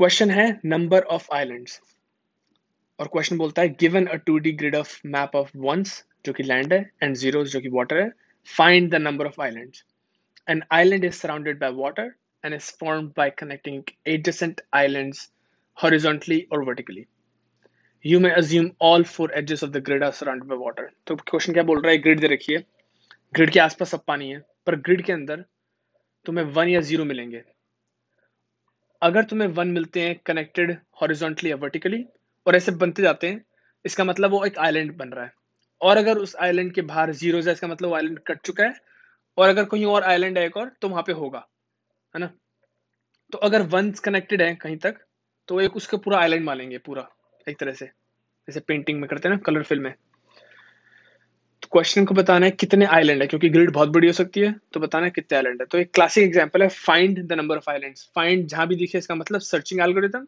Question है number of islands. और question बोलता है, given a two D grid of map of ones जो कि लैंड है एंड ज़ीरो जो कि वाटर है find the number of islands an island is surrounded by water and is formed by connecting adjacent islands horizontally or vertically. You may assume all four edges of the grid are surrounded by water. तो question क्या बोल रहा है? Grid दे रखी है। Grid के आसपास सब पानी है, पर ग्रिड के अंदर तुम्हें वन या ज़ीरो मिलेंगे। अगर तुम्हें वन मिलते हैं कनेक्टेड हॉरिजॉन्टली या वर्टिकली और ऐसे बनते जाते हैं, इसका मतलब वो एक आइलैंड बन रहा है। और अगर उस आइलैंड के बाहर ज़ीरो है, इसका मतलब वो आइलैंड कट चुका है। और अगर कहीं और आइलैंड है एक और तो वहाँ पे होगा, है ना? तो अगर वन कनेक्टेड है कहीं तक तो एक उसका पूरा आइलैंड मानेंगे पूरा, एक तरह से। जैसे पेंटिंग में करते हैं ना कलर फ़िल्म में। क्वेश्चन को बताना है कितने आइलैंड है, क्योंकि ग्रिड बहुत बड़ी हो सकती है तो बताना है कितने आइलैंड है। तो एक क्लासिक एग्ज़ाम्पल है find the number of islands find जहाँ भी दिखे, इसका मतलब सर्चिंग एल्गोरिथम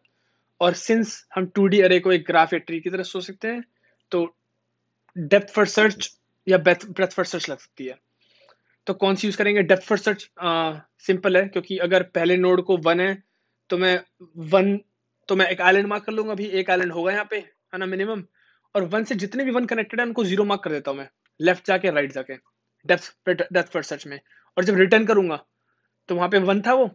और सिंस हम टू अरे को एक ग्राफ या ट्री की तरह सोच सकते हैं तो डेप्थ फॉर सर्च या ब्रेथ फॉर सर्च लग सकती है। तो कौन सी यूज़ करेंगे? डेप्थ फॉर सर्च सिंपल है, क्योंकि अगर पहले नोड को वन है तो मैं वन तो मैं एक आइलैंड मार्क कर लूँगा, अभी एक आइलैंड होगा यहाँ पे, है ना मिनिमम और वन से जितने भी वन कनेक्टेड है, उनको ज़ीरो मार्क कर देता हूँ मैं। लेफ़्ट जाके राइट जाके डेप्थ फॉर सर्च में। और जब रिटर्न करूँगा तो वहाँ पे वन था वो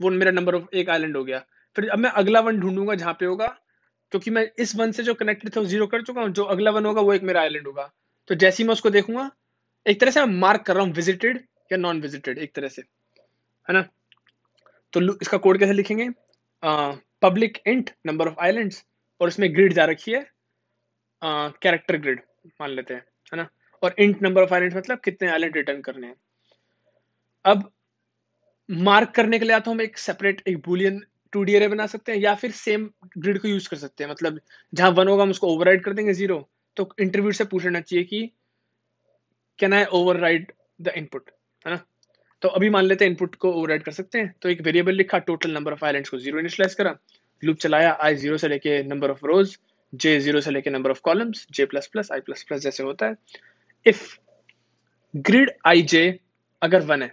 वो मेरा नंबर ऑफ़ एक आइलैंड हो गया। फिर अब मैं अगला वन ढूंढूँगा जहाँ पे होगा, क्योंकि मैं इस वन से जो कनेक्टेड था ज़ीरो कर चुका हूँ, जो अगला वन होगा वो एक मेरा आइलैंड होगा। तो जैसे ही मैं उसको देखूँगा, एक तरह से मैं मार्क कर रहा हूँ विजिटेड या नॉन विजिटेड एक तरह से। है ना? तो इसका कोड कैसे लिखेंगे? Public int number of islands और इसमें ग्रिड जा रखी है। कैरेक्टर ग्रिड मान लेते हैं, है ना? और इंट नंबर ऑफ़ आइलैंड्स मतलब कितने आइलैंड रिटर्न करने हैं। अब मार्क करने के लिए तो हम एक सेपरेट एक बुलियन टू डी एरे बना सकते हैं या फिर सेम ग्रिड को यूज़ कर सकते हैं। मतलब जहाँ वन होगा हम उसको ओवरराइड कर देंगे ज़ीरो तो इंटरव्यू से पूछना चाहिए कि can I override the input है ना? तो अभी मान लेते हैं इनपुट को ओवरराइड कर सकते हैं। तो एक वेरिएबल लिखा टोटल नंबर ऑफ़ आइलैंड्स को ज़ीरो इनिशियलाइज करा। लूप चलाया आई ज़ीरो से लेके number of rows j zero से लेके number of columns j plus plus i plus plus जैसे होता है। इफ़ ग्रिड आई जे अगर वन है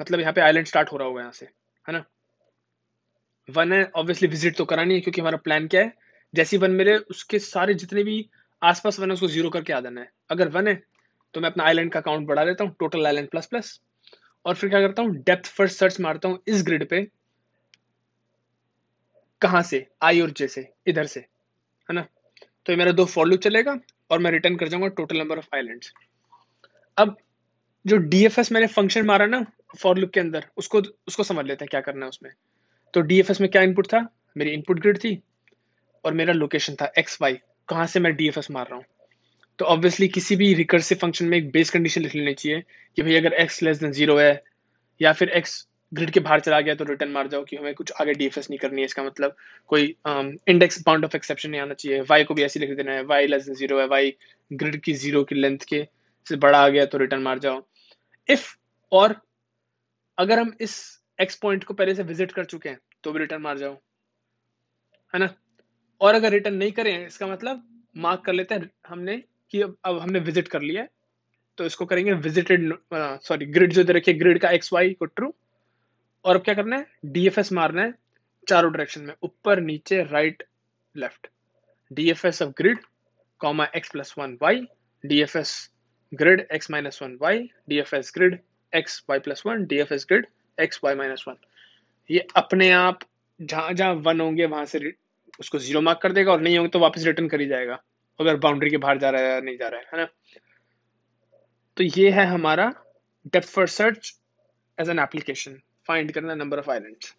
मतलब यहाँ पे आइलैंड स्टार्ट हो रहा होगा यहाँ से, है ना? वन है ऑब्वियसली विज़िट तो करानी है, क्योंकि हमारा प्लान क्या है? जैसी वन मिले, उसके सारे जितने भी आसपास वन है, उसको ज़ीरो करके आ देना है। अगर वन है तो मैं अपना आइलैंड का काउंट बढ़ा देता हूँ टोटल आइलैंड प्लस प्लस और फिर क्या करता हूँ डेप्थ फ़र्स्ट सर्च मारता हूँ, इस ग्रिड पे, कहाँ से? आई और जे से, इधर से, है ना? तो ये मेरा दो फॉर लूप चलेगा। और मैं रिटर्न कर जाऊँगा टोटल नंबर ऑफ़ आइलैंड्स अब जो डीएफएस मैंने फ़ंक्शन मारा ना फॉर लूप के अंदर, उसको उसको समझ लेते हैं क्या करना है उसमें. तो डीएफएस में क्या इनपुट था? मेरी इनपुट ग्रिड थी और मेरा लोकेशन था एक्स वाई कहाँ से मैं डीएफएस मार रहा हूँ? तो ऑब्वियसली किसी भी रिकर्सिव फ़ंक्शन में एक बेस कंडीशन लिख लेनी चाहिए कि भाई अगर एक्स लेस देन ज़ीरो है या फिर एक्स ग्रिड के बाहर चला गया तो रिटर्न मार जाओ कि हमें कुछ आगे डीएफएस नहीं करनी है। इसका मतलब कोई इंडेक्स बाउंड ऑफ़ एक्सेप्शन नहीं आना चाहिए। वाई को भी ऐसे लिख देना है। वाई लेस देन ज़ीरो है। वाई ग्रिड की ज़ीरो की लेंथ के से बड़ा आ गया तो रिटर्न मार जाओ। इफ़ और अगर हम इस एक्स पॉइंट को पहले से विज़िट कर चुके हैं तो भी रिटर्न मार जाओ। है ना? और अगर रिटर्न नहीं करें, इसका मतलब मार्क कर लेते हैं हमने कि अब अब हमने विज़िट कर लिया तो इसको करेंगे विजिटेड सॉरी ग्रिड जो दे रखिए ग्रिड का एक्स वाई को ट्रू और अब क्या करना है? डीएफएस मारना है चारों डायरेक्शन में, ऊपर, नीचे right left DFS of grid comma x plus one y DFS grid x minus one y DFS grid x y plus one DFS grid x y minus one ये अपने आप जहाँ जहाँ वन होंगे, वहाँ से उसको ज़ीरो मार्क कर देगा और नहीं होंगे तो वापस रिटर्न कर जाएगा। अगर बाउंड्री के बाहर जा रहा है या नहीं जा रहा है है ना? तो ये है हमारा depth first search as an application find करना नंबर ऑफ़ आइलैंड्स